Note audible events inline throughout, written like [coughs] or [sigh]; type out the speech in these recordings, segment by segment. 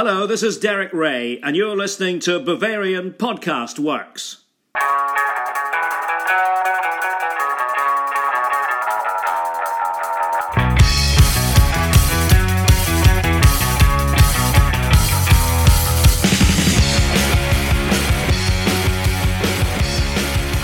Hello, this is Derek Ray, and you're listening to Bavarian Podcast Works.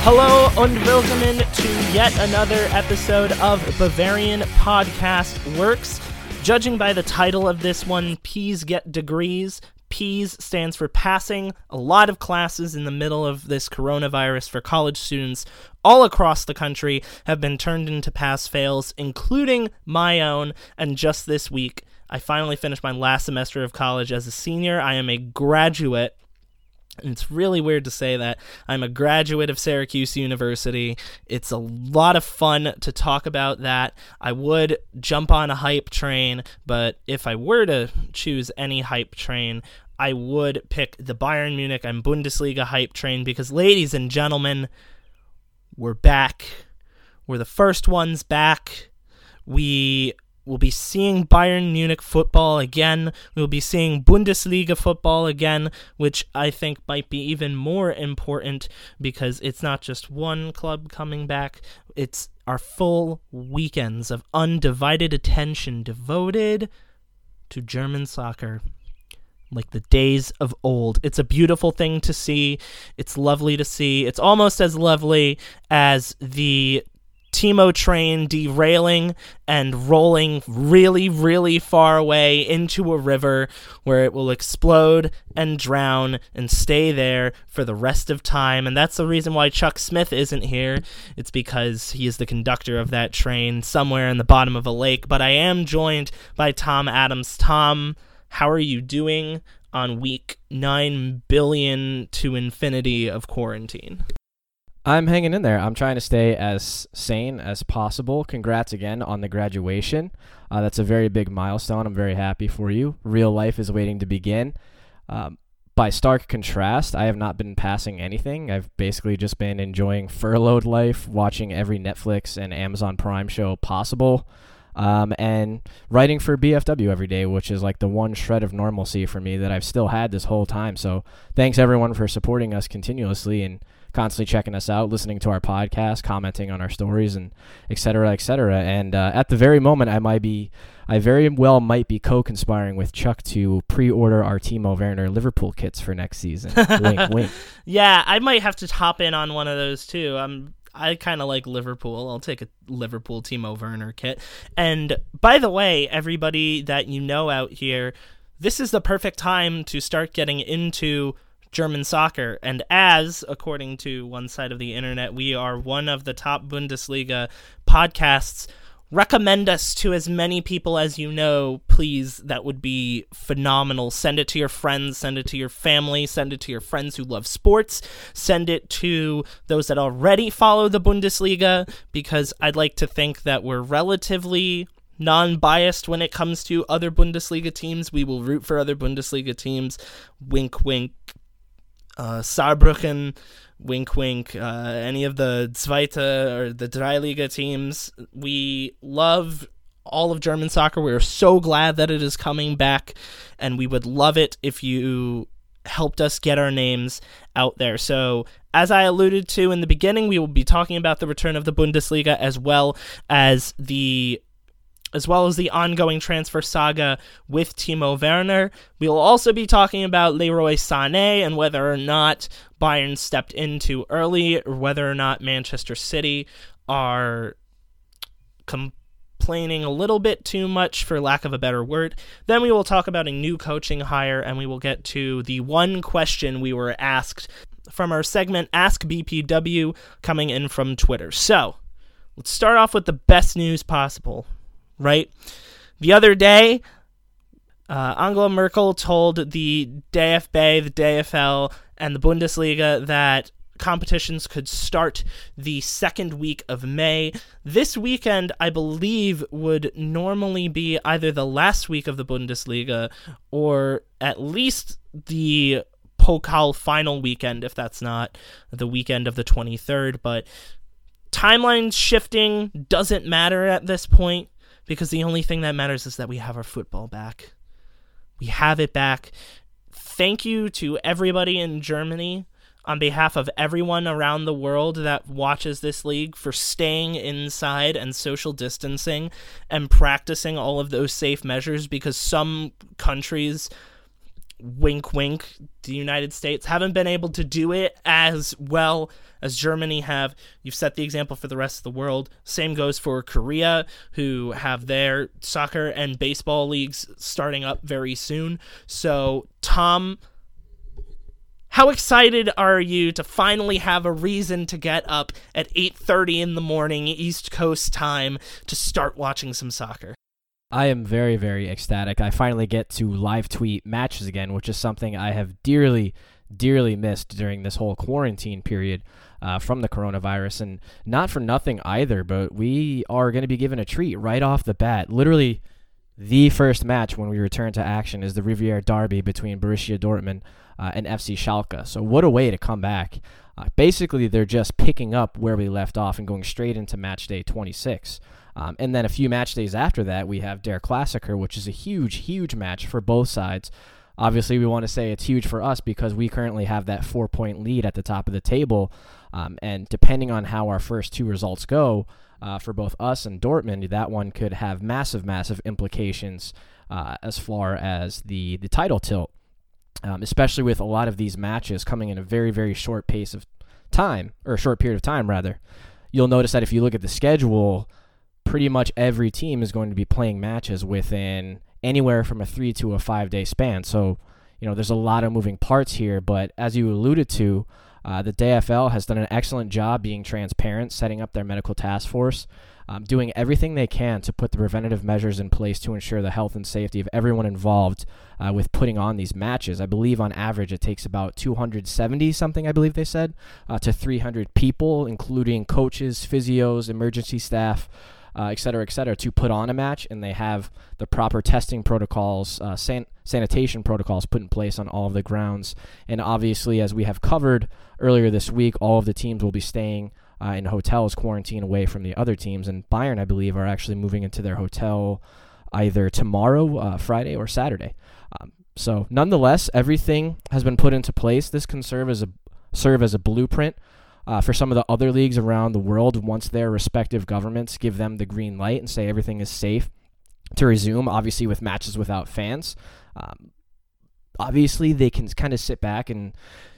Hello and welcome to yet another episode of Bavarian Podcast Works. Judging by the title of this one, P's Get Degrees, P's stands for passing a lot of classes in the middle of this coronavirus for college students all across the country have been turned into pass fails, including my own. And just this week, I finally finished my last semester of college as a senior. I am a graduate and it's really weird to say that. I'm a graduate of Syracuse University. It's a lot of fun to talk about that. I would jump on a hype train, but if I were to choose any hype train, I would pick the Bayern Munich and Bundesliga hype train because, ladies and gentlemen, we're back. We're the first ones back. We We'll be seeing Bayern Munich football again. We'll be seeing Bundesliga football again, which I think might be even more important because it's not just one club coming back, it's our full weekends of undivided attention devoted to German soccer. Like the days of old. It's a beautiful thing to see. It's lovely to see. It's almost as lovely as the Timo train derailing and rolling really, really far away into a river where it will explode and drown and stay there for the rest of time. And that's the reason why Chuck Smith isn't here. It's because he is the conductor of that train somewhere in the bottom of a lake. But I am joined by Tom Adams. Tom, how are you doing on week 9 billion to infinity of quarantine? I'm hanging in there. I'm trying to stay as sane as possible. Congrats again on the graduation. Uh, that's a very big milestone. I'm very happy for you. Real life is waiting to begin. Um, by stark contrast, I have not been passing anything. I've basically just been enjoying furloughed life, watching every Netflix and Amazon Prime show possible, um, and writing for BFW every day, which is like the one shred of normalcy for me that I've still had this whole time. So thanks everyone for supporting us continuously and constantly checking us out, listening to our podcast, commenting on our stories, and et cetera, et cetera. And uh, at the very moment, I might be, I very well might be co-conspiring with Chuck to pre-order our Timo Werner Liverpool kits for next season. [laughs] wink, wink. Yeah, I might have to hop in on one of those too. I'm I kind of like Liverpool. I'll take a Liverpool Timo Werner kit. And by the way, everybody that you know out here, this is the perfect time to start getting into German soccer. And as, according to one side of the internet, we are one of the top Bundesliga podcasts, recommend us to as many people as you know, please. That would be phenomenal. Send it to your friends, send it to your family, send it to your friends who love sports, send it to those that already follow the Bundesliga, because I'd like to think that we're relatively non biased when it comes to other Bundesliga teams. We will root for other Bundesliga teams. Wink, wink uh, Saarbrücken, wink wink, uh, any of the Zweite or the Dreiliga teams. We love all of German soccer. We're so glad that it is coming back, and we would love it if you helped us get our names out there. So, as I alluded to in the beginning, we will be talking about the return of the Bundesliga as well as the as well as the ongoing transfer saga with Timo Werner. We will also be talking about Leroy Sané and whether or not Bayern stepped in too early or whether or not Manchester City are complaining a little bit too much for lack of a better word. Then we will talk about a new coaching hire and we will get to the one question we were asked from our segment Ask BPW coming in from Twitter. So, let's start off with the best news possible right? The other day, uh, Angela Merkel told the DFB, the DFL, and the Bundesliga that competitions could start the second week of May. This weekend, I believe, would normally be either the last week of the Bundesliga or at least the Pokal final weekend, if that's not the weekend of the 23rd. But timeline shifting doesn't matter at this point because the only thing that matters is that we have our football back. We have it back. Thank you to everybody in Germany on behalf of everyone around the world that watches this league for staying inside and social distancing and practicing all of those safe measures because some countries wink wink the united states. Haven't been able to do it as well as germany have. You've set the example for the rest of the world. Same goes for korea who have their soccer and baseball leagues starting up very soon. So tom how excited are you to finally have a reason to get up at 8:30 in the morning East Coast time to start watching some soccer? I am very, very ecstatic. I finally get to live tweet matches again, which is something I have dearly, dearly missed during this whole quarantine period uh, from the coronavirus. And not for nothing either, but we are going to be given a treat right off the bat. Literally, the first match when we return to action is the Revierderby between Borussia Dortmund uh, and FC Schalke. So what a way to come back. Uh, basically, they're just picking up where we left off and going straight into match day 26. Um, and then a few match days after that, we have Der Klassiker, which is a huge, huge match for both sides. Obviously, we want to say it's huge for us because we currently have that four point lead at the top of the table. Um, and depending on how our first two results go uh, for both us and Dortmund, that one could have massive, massive implications uh, as far as the, the title tilt um, especially with a lot of these matches coming in a very, very short pace of time, or a short period of time, rather. You'll notice that if you look at the schedule, pretty much every team is going to be playing matches within anywhere from a three to a five day span. So, you know, there's a lot of moving parts here, but as you alluded to, uh, the DFL has done an excellent job being transparent, setting up their medical task force um, doing everything they can to put the preventative measures in place to ensure the health and safety of everyone involved uh, with putting on these matches. I believe on average it takes about 270 something, I believe they said, uh, to 300 people, including coaches, physios, emergency staff. Uh, et cetera, et cetera, to put on a match, and they have the proper testing protocols, uh, san- sanitation protocols put in place on all of the grounds. And obviously, as we have covered earlier this week, all of the teams will be staying uh, in hotels quarantine away from the other teams. And Bayern, I believe, are actually moving into their hotel either tomorrow, uh, Friday, or Saturday. Um, so, nonetheless, everything has been put into place. This can serve as a serve as a blueprint uh, for some of the other leagues around the world once their respective governments give them the green light and say everything is safe to resume. Obviously, with matches without fans. Um, obviously, they can kind of sit back and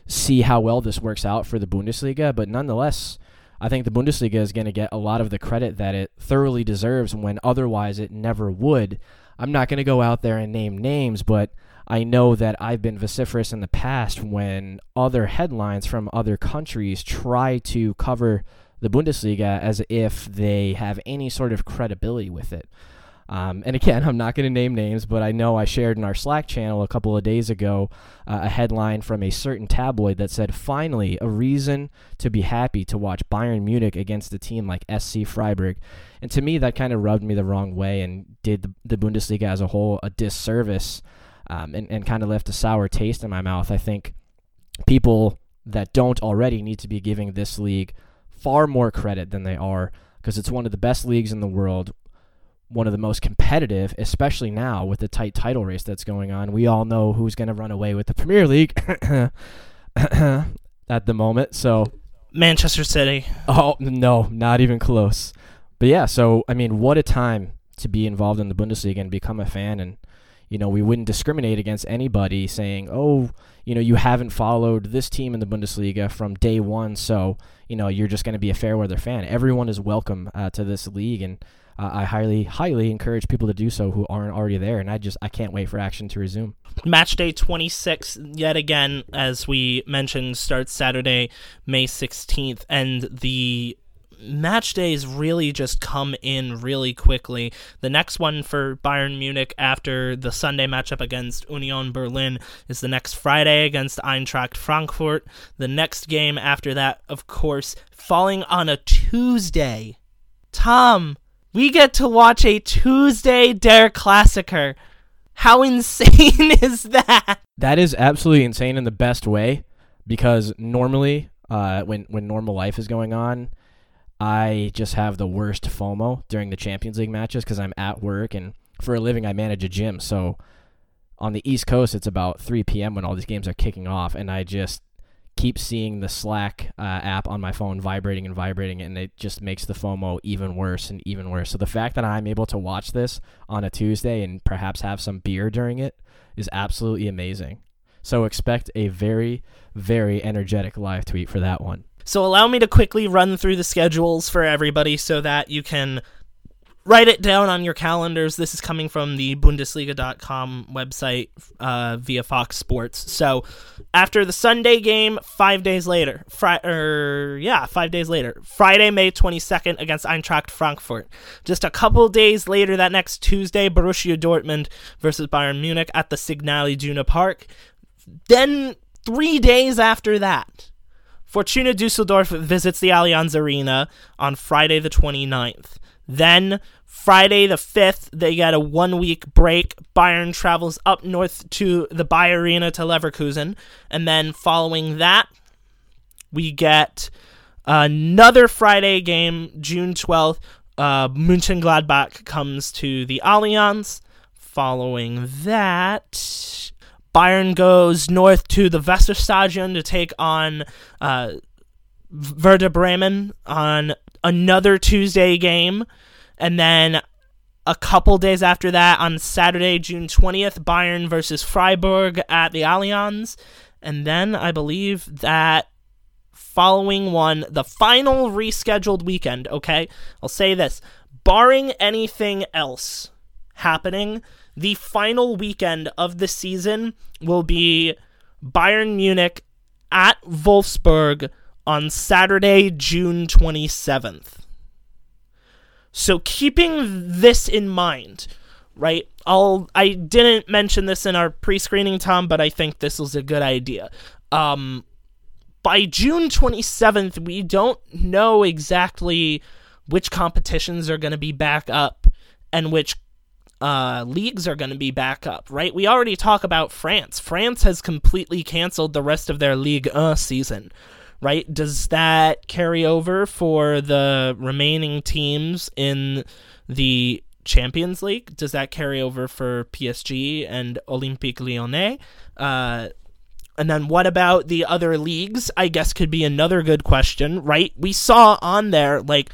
see how well this works out for the Bundesliga, but nonetheless, I think the Bundesliga is going to get a lot of the credit that it thoroughly deserves when otherwise it never would. I'm not going to go out there and name names, but I know that I've been vociferous in the past when other headlines from other countries try to cover the Bundesliga as if they have any sort of credibility with it. Um, and again, I'm not going to name names, but I know I shared in our Slack channel a couple of days ago uh, a headline from a certain tabloid that said, finally, a reason to be happy to watch Bayern Munich against a team like SC Freiburg. And to me, that kind of rubbed me the wrong way and did the, the Bundesliga as a whole a disservice um, and, and kind of left a sour taste in my mouth. I think people that don't already need to be giving this league far more credit than they are because it's one of the best leagues in the world one of the most competitive, especially now with the tight title race that's going on. We all know who's going to run away with the Premier League [coughs] at the moment. So Manchester City. Oh no, not even close. But yeah, so I mean, what a time to be involved in the Bundesliga and become a fan and you know, we wouldn't discriminate against anybody saying, "Oh, you know, you haven't followed this team in the Bundesliga from day one, so you know you're just going to be a fair weather fan." Everyone is welcome uh, to this league, and uh, I highly, highly encourage people to do so who aren't already there. And I just, I can't wait for action to resume. Match day 26, yet again, as we mentioned, starts Saturday, May 16th. And the match days really just come in really quickly. The next one for Bayern Munich after the Sunday matchup against Union Berlin is the next Friday against Eintracht Frankfurt. The next game after that, of course, falling on a Tuesday. Tom, we get to watch a Tuesday Der Klassiker. How insane [laughs] is that? That is absolutely insane in the best way because normally, uh, when when normal life is going on, I just have the worst FOMO during the Champions League matches because I'm at work and for a living I manage a gym. So on the East Coast, it's about 3 p.m. when all these games are kicking off, and I just keep seeing the Slack uh, app on my phone vibrating and vibrating, and it just makes the FOMO even worse and even worse. So the fact that I'm able to watch this on a Tuesday and perhaps have some beer during it is absolutely amazing. So expect a very, very energetic live tweet for that one. So allow me to quickly run through the schedules for everybody so that you can write it down on your calendars. This is coming from the Bundesliga.com website uh, via Fox Sports. So after the Sunday game, five days later, Fri- er, yeah, five days later, Friday, May 22nd against Eintracht Frankfurt. Just a couple days later, that next Tuesday, Borussia Dortmund versus Bayern Munich at the Signal Iduna Park. Then three days after that, Fortuna Dusseldorf visits the Allianz Arena on Friday the 29th. Then Friday the 5th, they get a one week break. Bayern travels up north to the Bayer Arena to Leverkusen. And then following that, we get another Friday game, June 12th. Uh, Mönchengladbach comes to the Allianz. Following that, Bayern goes north to the Weserstadion to take on uh, Werder Bremen on another Tuesday game. And then a couple days after that, on Saturday, June 20th, Bayern versus Freiburg at the Allianz. And then I believe that following one, the final rescheduled weekend, okay? I'll say this barring anything else happening, the final weekend of the season will be Bayern Munich at Wolfsburg on Saturday, June 27th. So keeping this in mind, right? I'll I didn't mention this in our pre-screening Tom, but I think this was a good idea. Um by June 27th, we don't know exactly which competitions are going to be back up and which uh, leagues are going to be back up, right? We already talk about France. France has completely canceled the rest of their Ligue 1 season right? Does that carry over for the remaining teams in the Champions League? Does that carry over for PSG and Olympique Lyonnais? Uh, and then what about the other leagues? I guess could be another good question, right? We saw on there like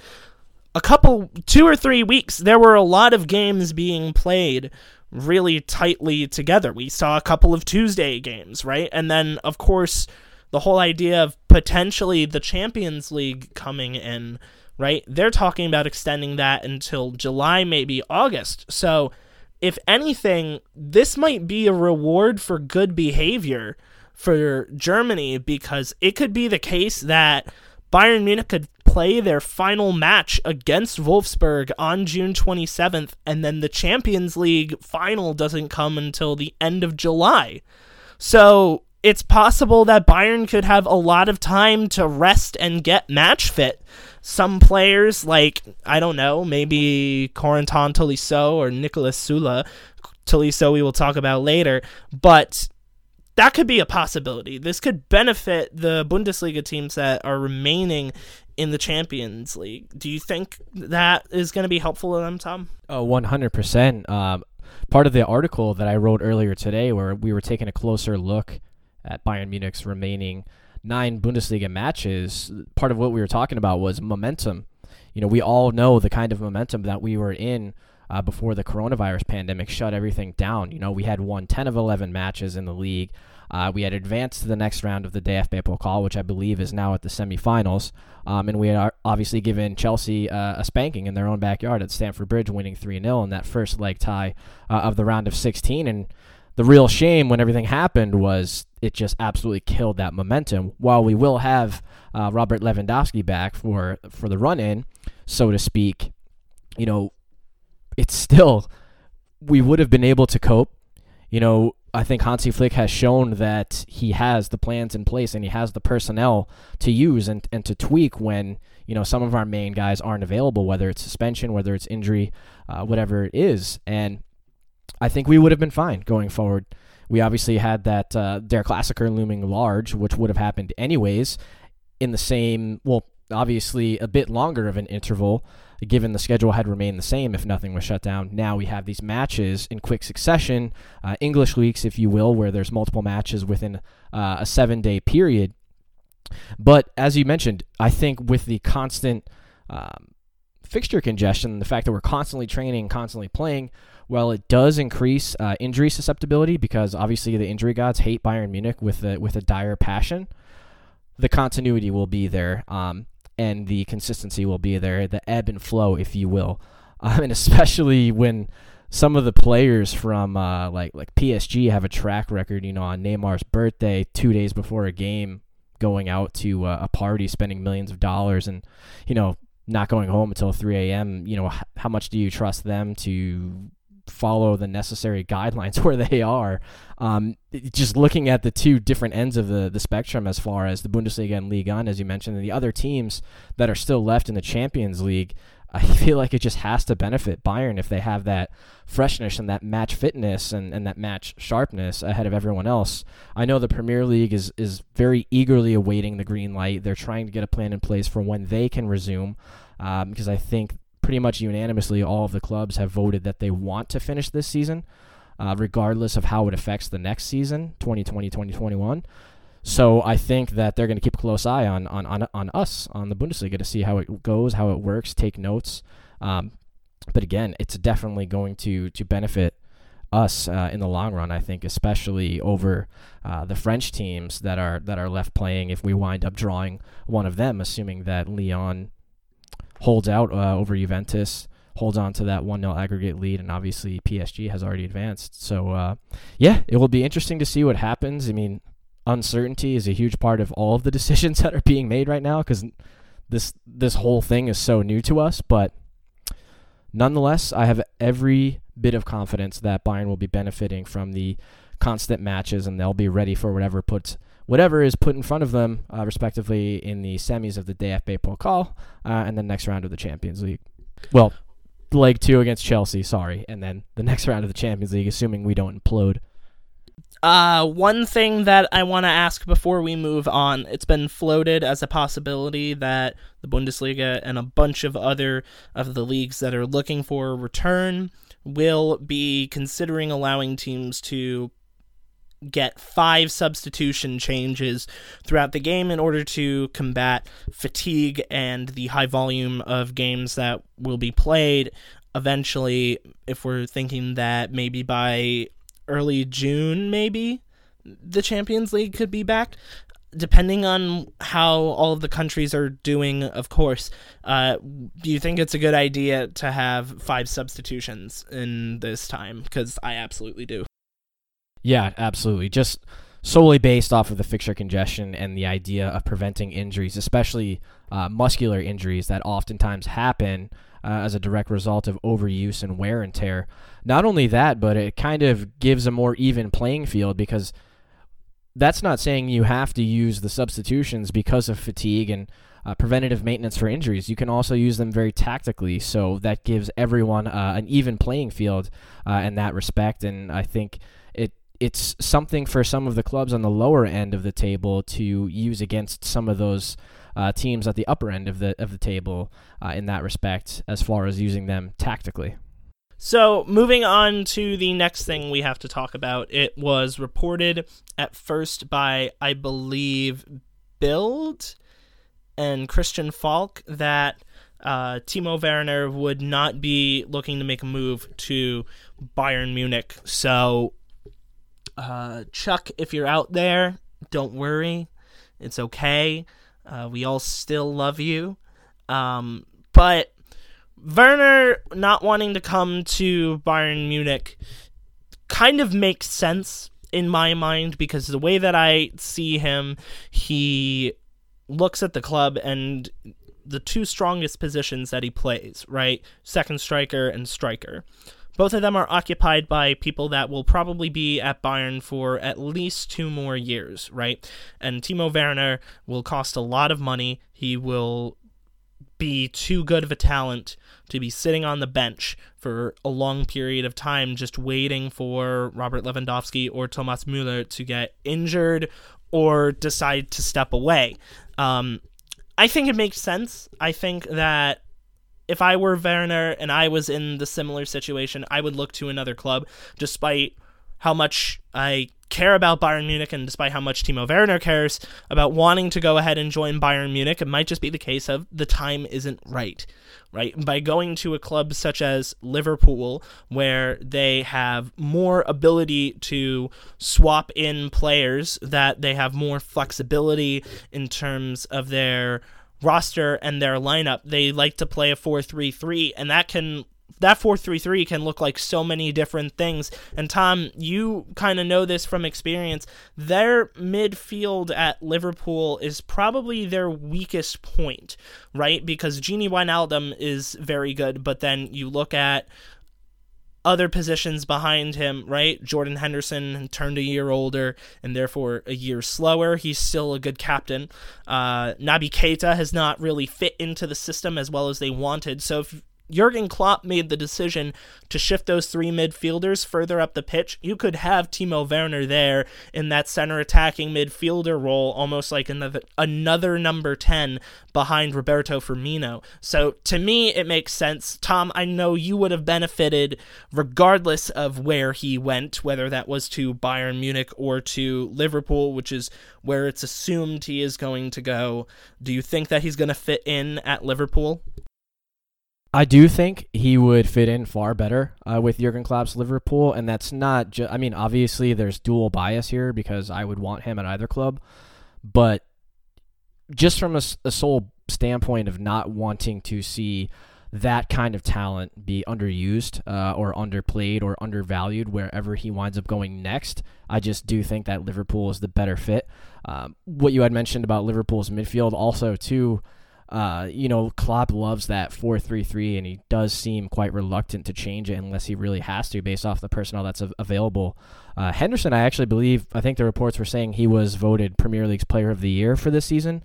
a couple, two or three weeks, there were a lot of games being played really tightly together. We saw a couple of Tuesday games, right? And then, of course, the whole idea of potentially the Champions League coming in, right? They're talking about extending that until July, maybe August. So, if anything, this might be a reward for good behavior for Germany because it could be the case that Bayern Munich could play their final match against Wolfsburg on June 27th, and then the Champions League final doesn't come until the end of July. So it's possible that Bayern could have a lot of time to rest and get match fit. Some players, like, I don't know, maybe Corentin Tolisso or Niklas Süle, Tolisso we will talk about later, but that could be a possibility. This could benefit the Bundesliga teams that are remaining in the Champions League. Do you think that is going to be helpful to them, Tom? Oh, 100%. Um, part of the article that I wrote earlier today, where we were taking a closer look at Bayern Munich's remaining nine Bundesliga matches, part of what we were talking about was momentum. You know, we all know the kind of momentum that we were in uh, before the coronavirus pandemic shut everything down. You know, we had won 10 of 11 matches in the league. Uh, we had advanced to the next round of the DFB Pokal, which I believe is now at the semifinals. Um, and we had obviously given Chelsea uh, a spanking in their own backyard at Stamford Bridge, winning 3 0 in that first leg tie uh, of the round of 16. And the real shame when everything happened was it just absolutely killed that momentum. While we will have uh, Robert Lewandowski back for for the run in, so to speak, you know, it's still we would have been able to cope. You know, I think Hansi Flick has shown that he has the plans in place and he has the personnel to use and, and to tweak when you know some of our main guys aren't available, whether it's suspension, whether it's injury, uh, whatever it is, and I think we would have been fine going forward. We obviously had that uh, Der Klassiker looming large, which would have happened anyways in the same, well, obviously a bit longer of an interval given the schedule had remained the same if nothing was shut down. Now we have these matches in quick succession, uh, English weeks, if you will, where there's multiple matches within uh, a seven day period. But as you mentioned, I think with the constant um, fixture congestion, the fact that we're constantly training, constantly playing, well, it does increase uh, injury susceptibility because obviously the injury gods hate Bayern Munich with a, with a dire passion. The continuity will be there. Um, and the consistency will be there, the ebb and flow, if you will. [laughs] Um, and especially when some of the players from uh, like like PSG have a track record, you know, on Neymar's birthday, two days before a game, going out to uh, a party, spending millions of dollars, and you know, not going home until 3 a.m. You know, how much do you trust them to follow the necessary guidelines [laughs] where they are. Um, just looking at the two different ends of the, the spectrum as far as the Bundesliga and Ligue 1, as you mentioned, and the other teams that are still left in the Champions League, [laughs] I feel like it just has to benefit Bayern if they have that freshness and that match fitness and, and that match sharpness ahead of everyone else. I know the Premier League is, is very eagerly awaiting the green light. They're trying to get a plan in place for when they can resume um, because I think pretty much unanimously, all of the clubs have voted that they want to finish this season, uh, regardless of how it affects the next season, 2020 2021. So I think that they're going to keep a close eye on, on, on, on us, on the Bundesliga, to see how it goes, how it works, take notes. Um, but again, it's definitely going to, to benefit us uh, in the long run. I think, especially over uh, the French teams that are that are left playing. If we wind up drawing one of them, assuming that Lyon holds out uh, over Juventus, holds on to that 1 0 aggregate lead, and obviously PSG has already advanced. So, uh, yeah, it will be interesting to see what happens. I mean, uncertainty is a huge part of all of the [laughs] decisions that are being made right now because this this whole thing is so new to us. But nonetheless, I have every bit of confidence that Bayern will be benefiting from the constant matches and they'll be ready for whatever puts whatever is put in front of them, uh, respectively, in the semis of the DFB Pokal uh, and the next round of the Champions League. Well, leg two against Chelsea, sorry, and then the [laughs] next round of the Champions League, assuming we don't implode. Uh, one thing that I want to ask before we move on, it's been floated as a possibility that the Bundesliga and a bunch of other of the leagues that are looking for a return will be considering allowing teams to get five substitution changes throughout the game in order to combat fatigue and the high volume of games that will be played. Eventually, if we're thinking that maybe by early June, maybe the Champions League could be back. Depending on how all of the countries are doing, of course, uh, do you think it's a good idea to have five substitutions in this time? Because I absolutely do. Yeah, absolutely. Just solely based off of the fixture congestion and the idea of preventing injuries, especially uh, muscular injuries that oftentimes happen uh, as a direct result of overuse and wear and tear. Not only that, but it kind of gives a more even playing field because that's not saying you have to use the substitutions because of fatigue and uh, preventative maintenance for injuries. You can also use them very tactically, so that gives everyone uh, an even playing field uh, in that respect. And I think it's something for some of the clubs on the lower end of the table to use against some of those uh, teams at the upper end of the of the table uh, in that respect, as far as using them tactically. So, moving on to the next thing we have to talk about, it was reported at first by, I believe, Bild and Christian Falk that uh, Timo Werner would not be looking to make a move to Bayern Munich. So, uh, Chuck, if you're out there, don't worry. It's okay. Uh, we all still love you. Um, but Werner not wanting to come to Bayern Munich kind of makes sense in my mind because the way that I see him, he looks at the club and the two strongest positions that he plays, right? Second striker and striker. Both of them are occupied by people that will probably be at Bayern for at least two more years, right? And Timo Werner will cost a lot of money. He will be too good of a talent to be sitting on the bench for a long period of time just waiting for Robert Lewandowski or Thomas Müller to get injured or decide to step away. Um, I think it makes sense. I think that if I were Werner and I was in the similar situation, I would look to another club, despite how much I care about Bayern Munich and despite how much Timo Werner cares about wanting to go ahead and join Bayern Munich, it might just be the case of the time isn't right, right? By going to a club such as Liverpool, where they have more ability to swap in players, that they have more flexibility in terms of their roster and their lineup. They like to play a 4-3-3 and that can that 4-3-3 can look like so many different things. And Tom, you kind of know this from experience. Their midfield at Liverpool is probably their weakest point, right? Because Gini Wijnaldum is very good, but then you look at other positions behind him, right? Jordan Henderson turned a year older and therefore a year slower. He's still a good captain. Uh, Naby Keita has not really fit into the system as well as they wanted. So if Jurgen Klopp made the decision to shift those three midfielders further up the pitch. You could have Timo Werner there in that center attacking midfielder role, almost like another another number 10 behind Roberto Firmino. So to me, it makes sense. Tom, I know you would have benefited regardless of where he went, whether that was to Bayern Munich or to Liverpool, which is where it's assumed he is going to go. Do you think that he's going to fit in at Liverpool? I do think he would fit in far better uh, with Jurgen Klopp's Liverpool, and that's not just. I mean, obviously there's dual bias here because I would want him at either club, but just from a, a sole standpoint of not wanting to see that kind of talent be underused uh, or underplayed or undervalued wherever he winds up going next. I just do think that Liverpool is the better fit. Um, what you had mentioned about Liverpool's midfield also too uh, you know, Klopp loves that 4 3 3, and he does seem quite reluctant to change it unless he really has to based off the personnel that's available. Uh, Henderson, I actually believe, I think the reports were saying he was voted Premier League's player of the year for this season.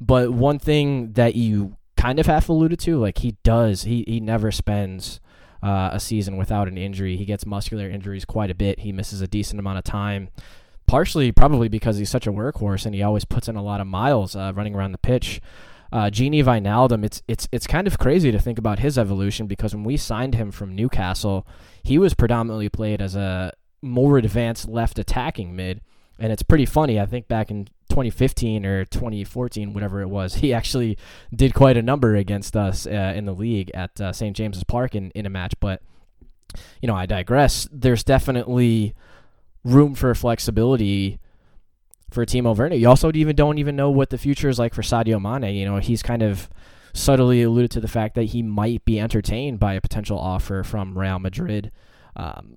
But one thing that you kind of half alluded to, like he does, he, he never spends. Uh, a season without an injury. He gets muscular injuries quite a bit. He misses a decent amount of time, partially probably because he's such a workhorse and he always puts in a lot of miles uh, running around the pitch. Uh, Gini Wijnaldum, it's it's it's kind of crazy to think about his evolution because when we signed him from Newcastle, he was predominantly played as a more advanced left attacking mid, and it's pretty funny. I think back in 2015 or 2014, whatever it was, [laughs] he actually did quite a number against us uh, in the league at uh, St James's Park in in a match. But you know, I digress. There's definitely room for flexibility for Timo Werner. You also even don't even know what the future is like for Sadio Mane. You know, he's kind of subtly alluded to the fact that he might be entertained by a potential offer from Real Madrid. Um,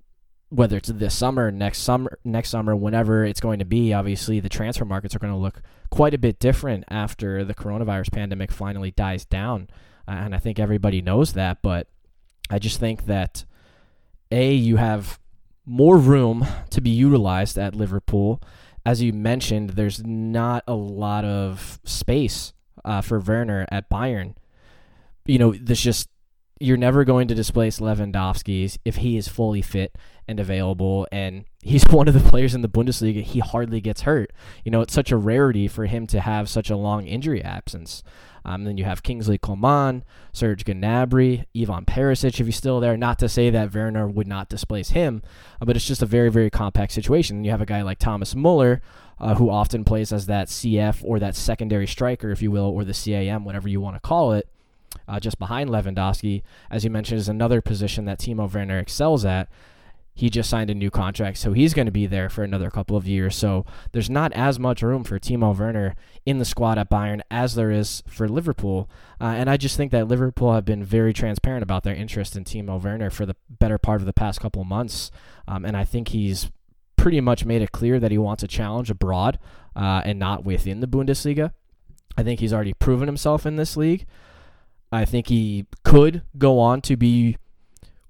whether it's this summer, next summer, next summer, whenever it's going to be, obviously the transfer markets are going to look quite a bit different after the coronavirus pandemic finally dies down, uh, and I think everybody knows that. But I just think that a you have more room to be utilized at Liverpool, as you mentioned, there's not a lot of space uh, for Werner at Bayern. You know, there's just you're never going to displace Lewandowski's if he is fully fit and available, and [laughs] he's one of the players in the Bundesliga. He hardly gets hurt. You know, it's such a rarity for him to have such a long injury absence. Um, then you have Kingsley Coman, Serge Gnabry, Ivan Perisic if he's still there. Not to say that Werner would not displace him, uh, but it's just a very, very compact situation. You have a guy like Thomas Muller, uh, who often plays as that CF or that secondary striker, if you will, or the CAM, whatever you want to call it. Uh, just behind Lewandowski, as you mentioned, is another position that Timo Werner excels at he just signed a new contract, so he's going to be there for another couple of years. So there's not as much room for Timo Werner in the squad at Bayern as there is for Liverpool. Uh, and I just think that Liverpool have been very transparent about their interest in Timo Werner for the better part of the past couple of months. Um, and I think he's pretty much made it clear that he wants a challenge abroad uh, and not within the Bundesliga. I think he's already proven himself in this league. I think he could go on to be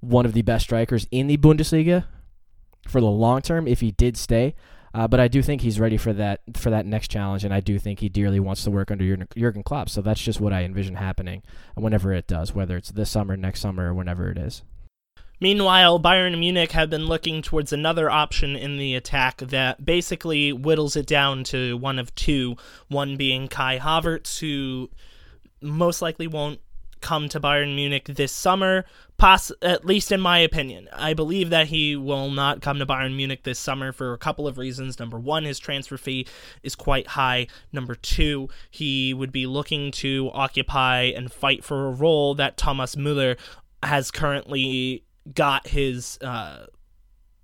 one of the best strikers in the Bundesliga for the long term if he did stay. Uh, but I do think he's ready for that for that next challenge, and I do think he dearly wants to work under Jurgen, Klopp. So that's just what I envision happening whenever it does, whether it's this summer, next summer, or whenever it is. Meanwhile, Bayern Munich have been looking towards another option in the attack that basically whittles it down to one of two. One being Kai Havertz, who most likely won't come to Bayern Munich this summer, poss- at least in my opinion. I believe that he will not come to Bayern Munich this summer for a couple of reasons. Number one, his transfer fee is quite high. Number two, he would be looking to occupy and fight for a role that Thomas Müller has currently got his uh,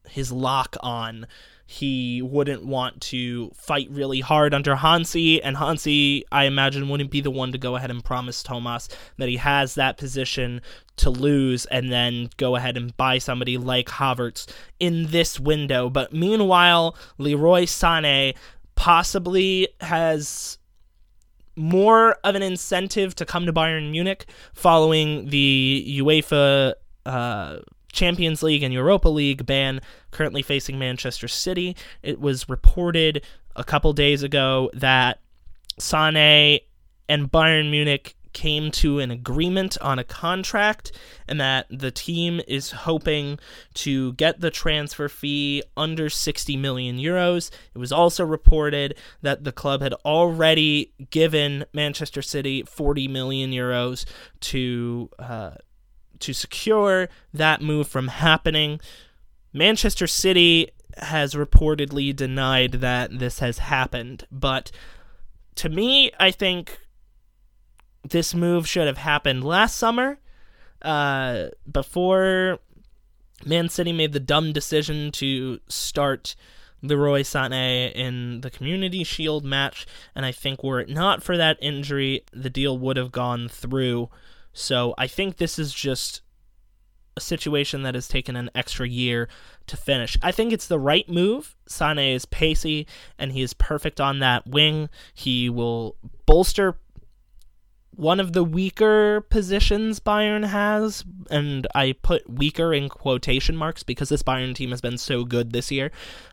his lock on he wouldn't want to fight really hard under Hansi, and Hansi, I imagine, wouldn't be the one to go ahead and promise Thomas that he has that position to lose and then go ahead and buy somebody like Havertz in this window. But meanwhile, Leroy Sané possibly has more of an incentive to come to Bayern Munich following the UEFA. Uh, Champions League and Europa League ban currently facing Manchester City. It was reported a couple days ago that Sane and Bayern Munich came to an agreement on a contract and that the team is hoping to get the transfer fee under 60 million euros. It was also reported that the club had already given Manchester City 40 million euros to uh, to secure that move from happening. Manchester City has reportedly denied that this has happened, but to me, I think this move should have happened last summer, uh, before Man City made the dumb decision to start Leroy Sané in the Community Shield match, and I think were it not for that injury, the deal would have gone through. So I think this is just a situation that has taken an extra year to finish. I think it's the right move. Sane is pacey and he is perfect on that wing. He will bolster one of the weaker positions Bayern has, and I put weaker in quotation marks because this Bayern team has been so good this year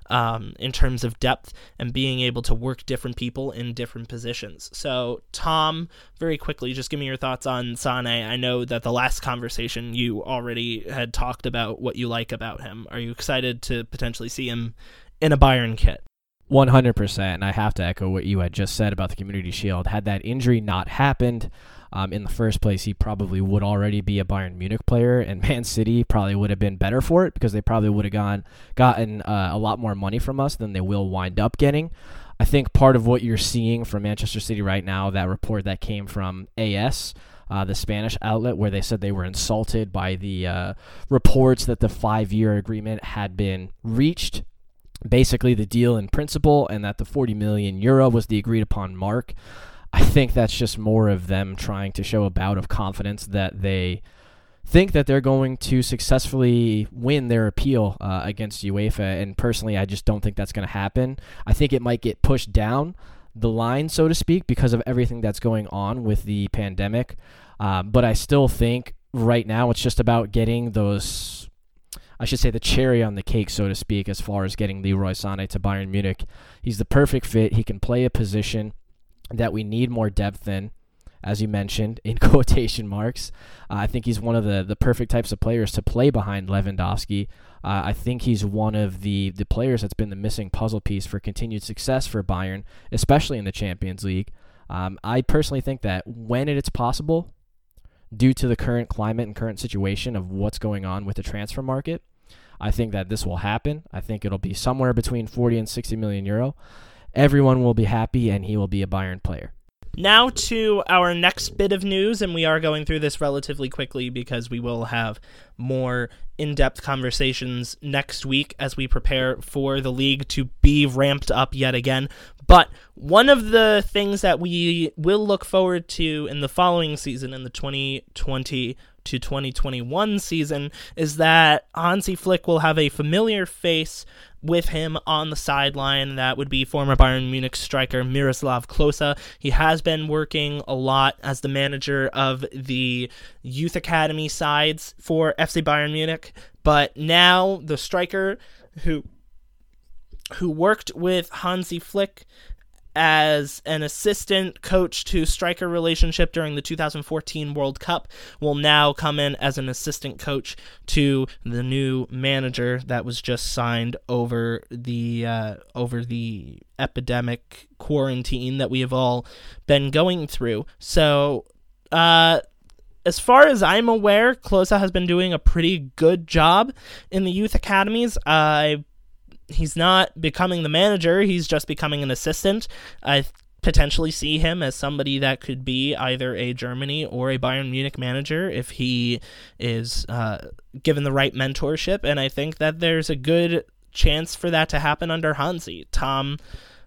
um, in terms of depth and being able to work different people in different positions. So, Tom, very quickly, just give me your thoughts on Sane. I know that the last conversation you already had talked about what you like about him. Are you excited to potentially see him in a Bayern kit? 100%. And I have to echo what you had just said about the Community Shield. Had that injury not happened um, in the first place, he probably would already be a Bayern Munich player, and [laughs] Man City probably would have been better for it because they probably would have gone gotten uh, a lot more money from us than they will wind up getting. I think part of what you're seeing from Manchester City right now, that report that came from AS, uh, the Spanish outlet, where they said they were insulted by the uh, reports that the five year agreement had been reached basically the deal in principle and that the 40 million euro was the agreed upon mark. I think that's just more of them trying to show a bout of confidence that they think that they're going to successfully win their appeal uh, against UEFA. And personally, I just don't think that's going to happen. I think it might get pushed down the line, so to speak, because of everything that's going on with the pandemic. Uh, but I still think right now it's just about getting those I should say the cherry on the cake, so to speak, as far as getting Leroy Sané to Bayern Munich. He's the perfect fit. He can play a position that we need more depth in, as you mentioned, in [laughs] quotation marks. Uh, I think he's one of the, the perfect types of players to play behind Lewandowski. Uh, I think he's one of the, the players that's been the missing puzzle piece for continued success for Bayern, especially in the Champions League. Um, I personally think that when it's possible, due to the current climate and current situation of what's going on with the transfer market. I think that this will happen. I think it'll be somewhere between 40 and 60 million euro. Everyone will be happy and he will be a Bayern player. Now to our next bit of news, and we are going through this relatively quickly because we will have more in depth conversations next week as we prepare for the league to be ramped up yet again. But one of the things that we will look forward to in the following season, in the 2020 to 2021 season, is that Hansi Flick will have a familiar face with him on the sideline. That would be former Bayern Munich striker Miroslav Klose. He has been working a lot as the manager of the youth academy sides for FC Bayern Munich, but now the striker who who worked with Hansi Flick as an assistant coach to striker relationship during the 2014 World Cup will now come in as an assistant coach to the new manager that was just signed over the uh, over the epidemic quarantine that we have all been going through. So Uh, as far as I'm aware, Klose has been doing a pretty good job in the youth academies. Uh, he's not becoming the manager; he's just becoming an assistant. I potentially see him as somebody that could be either a Germany or a Bayern Munich manager if he is uh, given the right mentorship. And I think that there's a good chance for that to happen under Hansi. Tom,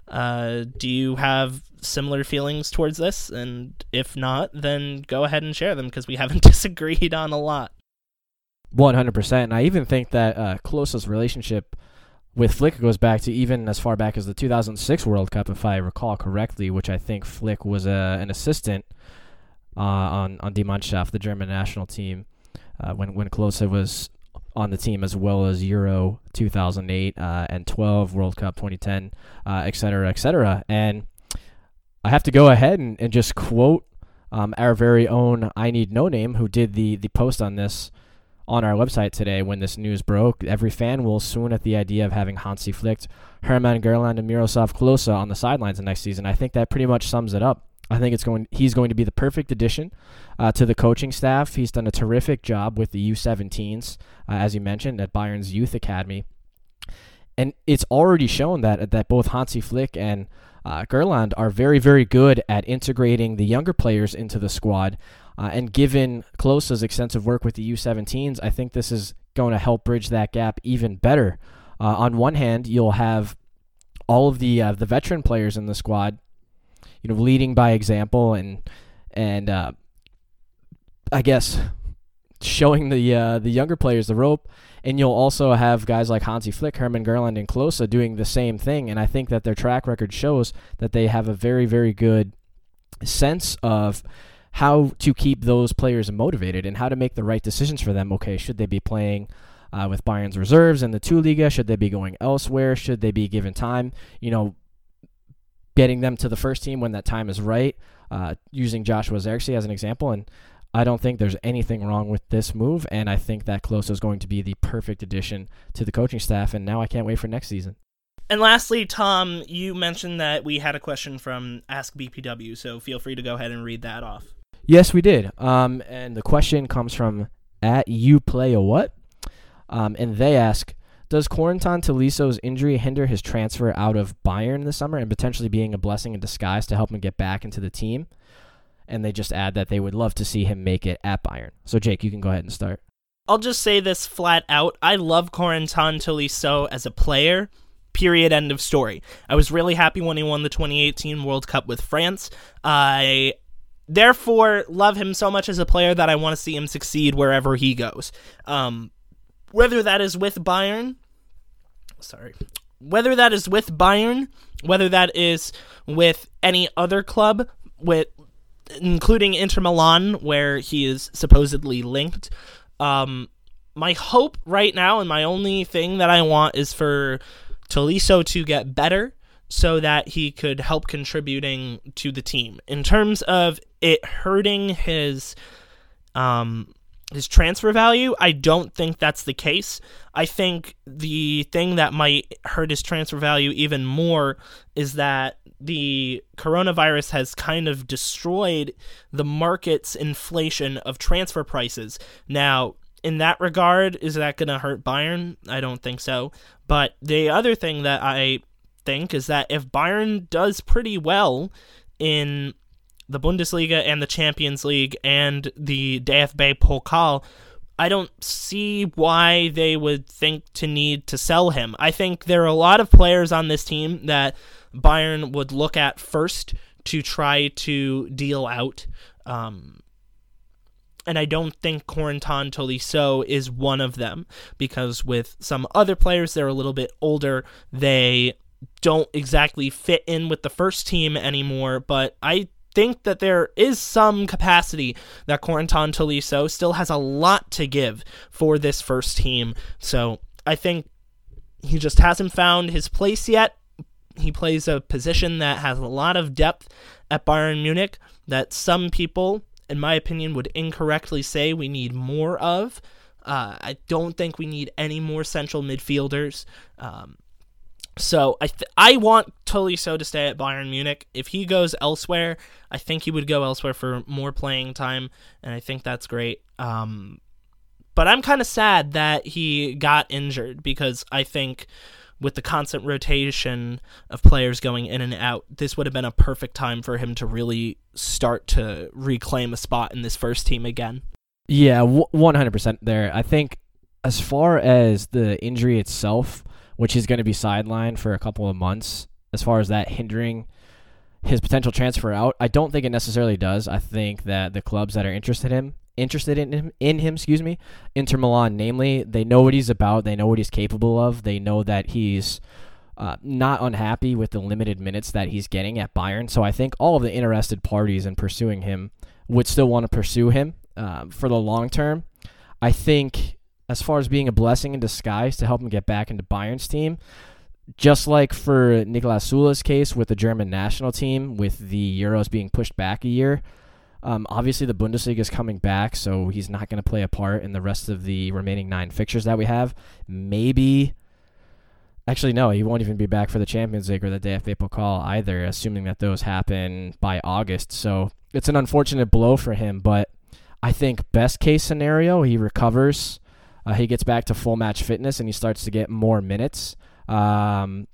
uh, do you have similar feelings towards this? And if not, then go ahead and share them because we haven't [laughs] disagreed on a lot. 100%. And I even think that uh, relationship with Flick goes back to even as far back as the 2006 World Cup, if I recall correctly, which I think Flick was a, uh, an assistant uh, on on Die Mannschaft, the German national team, uh, when when Klose was on the team as well as Euro 2008 uh, and 12 World Cup 2010, uh, et cetera, et cetera. And I have to go ahead and, and just quote um, our very own I Need No Name, who did the the post on this on our website today when this news broke. Every fan will swoon at the idea of having Hansi Flick, Hermann Gerland, and Miroslav Klose on the sidelines the next season. I think that pretty much sums it up. I think it's going. He's going to be the perfect addition uh, to the coaching staff. He's done a terrific job with the U17s, uh, as you mentioned, at Bayern's youth academy, and it's already shown that that both Hansi Flick and uh, Gerland are very, very good at integrating the younger players into the squad. Uh, and given Klose's extensive work with the U17s, I think this is going to help bridge that gap even better. Uh, on one hand, you'll have all of the uh, the veteran players in the squad, you know, leading by example and and uh, I guess showing the uh, the younger players the rope. And you'll also have guys like Hansi Flick, Hermann Gerland, and Klose doing the same thing. And I think that their track record shows that they have a very, very good sense of how to keep those players motivated and how to make the right decisions for them. Okay, should they be playing uh, with Bayern's reserves in the two Liga? Should they be going elsewhere? Should they be given time? You know, getting them to the first team when that time is right. Uh, using Joshua Zirkzee as an example, and I don't think there's anything wrong with this move, and I think that Klose is going to be the perfect addition to the coaching staff. And now I can't wait for next season. And lastly, Tom, you mentioned that we had a question from Ask BPW, so feel free to go ahead and read that off. Yes, we did. Um, and the question comes from at you play a what? Um, and they ask, does Corentin Tolisso's injury hinder his transfer out of Bayern this summer and potentially being a blessing in disguise to help him get back into the team? And they just add that they would love to see him make it at Bayern. So, Jake, you can go ahead and start. I'll just say this flat out. I love Corentin Tolisso as a player. Period. End of story. I was really happy when he won the 2018 World Cup with France. I therefore love him so much as a player that I want to see him succeed wherever he goes. Um, whether that is with Bayern, sorry, whether that is with Bayern, whether that is with any other club, with including Inter Milan, where he is supposedly linked. Um, my hope right now, and my only thing that I want is for Tolisso to get better so that he could help contributing to the team. In terms of it hurting his um his transfer value, I don't think that's the case. I think the thing that might hurt his transfer value even more is that the coronavirus has kind of destroyed the market's inflation of transfer prices. Now, in that regard, is that going to hurt Bayern? I don't think so. But the other thing that I think is that if Bayern does pretty well in the Bundesliga and the Champions League and the DFB Pokal, I don't see why they would think to need to sell him. I think there are a lot of players on this team that Bayern would look at first to try to deal out. Um, and I don't think Corentin Tolisso is one of them because with some other players, they're a little bit older. They don't exactly fit in with the first team anymore, but I think that there is some capacity that Corentin Tolisso still has a lot to give for this first team. So I think he just hasn't found his place yet. He plays a position that has a lot of depth at Bayern Munich that some people, in my opinion, would incorrectly say we need more of. Uh, I don't think we need any more central midfielders. Um, So I th- I want Tolisso to stay at Bayern Munich. If he goes elsewhere, I think he would go elsewhere for more playing time, and I think that's great. Um, but I'm kind of sad that he got injured because I think with the constant rotation of players going in and out, this would have been a perfect time for him to really start to reclaim a spot in this first team again. Yeah, one hundred percent there. I think as far as the injury itself, which is going to be sidelined for a couple of months, as far as that hindering his potential transfer out, I don't think it necessarily does. I think that the clubs that are interested in him, interested in him, in him, excuse me, Inter Milan, namely, they know what he's about, they know what he's capable of, they know that he's uh, not unhappy with the limited minutes that he's getting at Bayern. So I think all of the interested parties in pursuing him would still want to pursue him uh, for the long term. I think as far as being a blessing in disguise to help him get back into Bayern's team, just like for Niklas Süle's case with the German national team, with the Euros being pushed back a year, um, obviously the Bundesliga is coming back, so he's not going to play a part in the rest of the remaining nine fixtures that we have. Maybe, actually, no, he won't even be back for the Champions League or the day DFB Pokal either, assuming that those happen by August. So it's an unfortunate blow for him, but I think best case scenario, he recovers uh, he gets back to full match fitness and he starts to get more minutes. Um,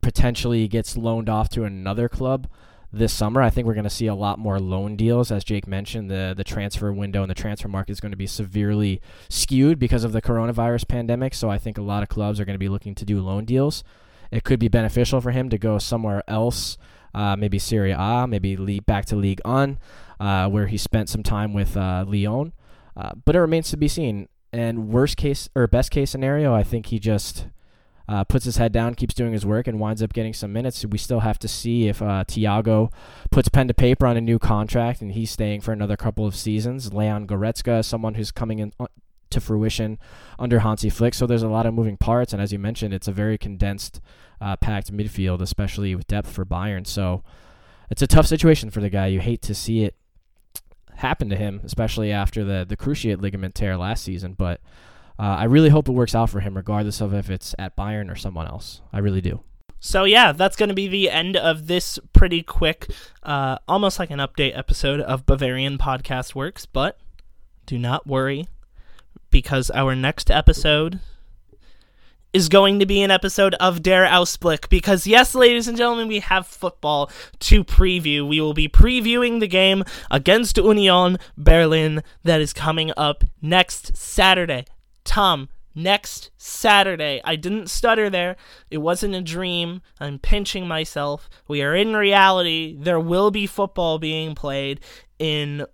potentially gets loaned off to another club this summer. I think we're going to see a lot more loan deals, as Jake mentioned. The the transfer window and the transfer market is going to be severely skewed because of the coronavirus pandemic. So I think a lot of clubs are going to be looking to do loan deals. It could be beneficial for him to go somewhere else, uh, maybe Serie A, maybe lead back to Ligue 1, uh, where he spent some time with uh, Lyon. Uh, but it remains to be seen. And worst case or best case scenario, I think he just uh, puts his head down, keeps doing his work, and winds up getting some minutes. We still have to see if uh, Thiago puts pen to paper on a new contract and he's staying for another couple of seasons. Leon Goretzka, someone who's coming in uh, to fruition under Hansi Flick. So there's a lot of moving parts, and as you mentioned, it's a very condensed, uh, packed midfield, especially with depth for Bayern. So it's a tough situation for the guy. You hate to see it happened to him, especially after the the cruciate ligament tear last season. But uh, I really hope it works out for him, regardless of if it's at Bayern or someone else. I really do. So yeah, that's going to be the end of this pretty quick, uh, almost like an update episode of Bavarian Podcast Works. But do not worry, because our next episode is going to be an episode of Der Ausblick because, yes, ladies and gentlemen, we have football to preview. We will be previewing the game against Union Berlin that is coming up next Saturday. Tom, next Saturday. I didn't stutter there. It wasn't a dream. I'm pinching myself. We are in reality. There will be football being played in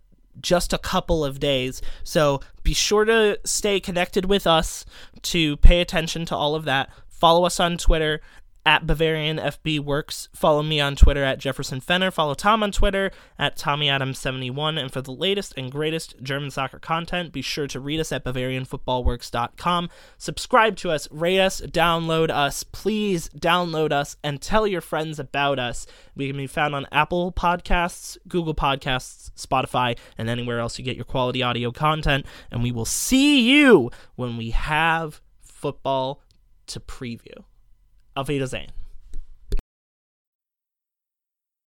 just a couple of days. So be sure to stay connected with us to pay attention to all of that. Follow us on Twitter at Bavarian FB Works. Follow me on Twitter at Jefferson Fenner. Follow Tom on Twitter at Tommy TommyAdams71. And for the latest and greatest German soccer content, be sure to read us at BavarianFootballWorks.com. Subscribe to us, rate us, download us. Please download us and tell your friends about us. We can be found on Apple Podcasts, Google Podcasts, Spotify, and anywhere else you get your quality audio content. And we will see you when we have football to preview. Auf Wiedersehen.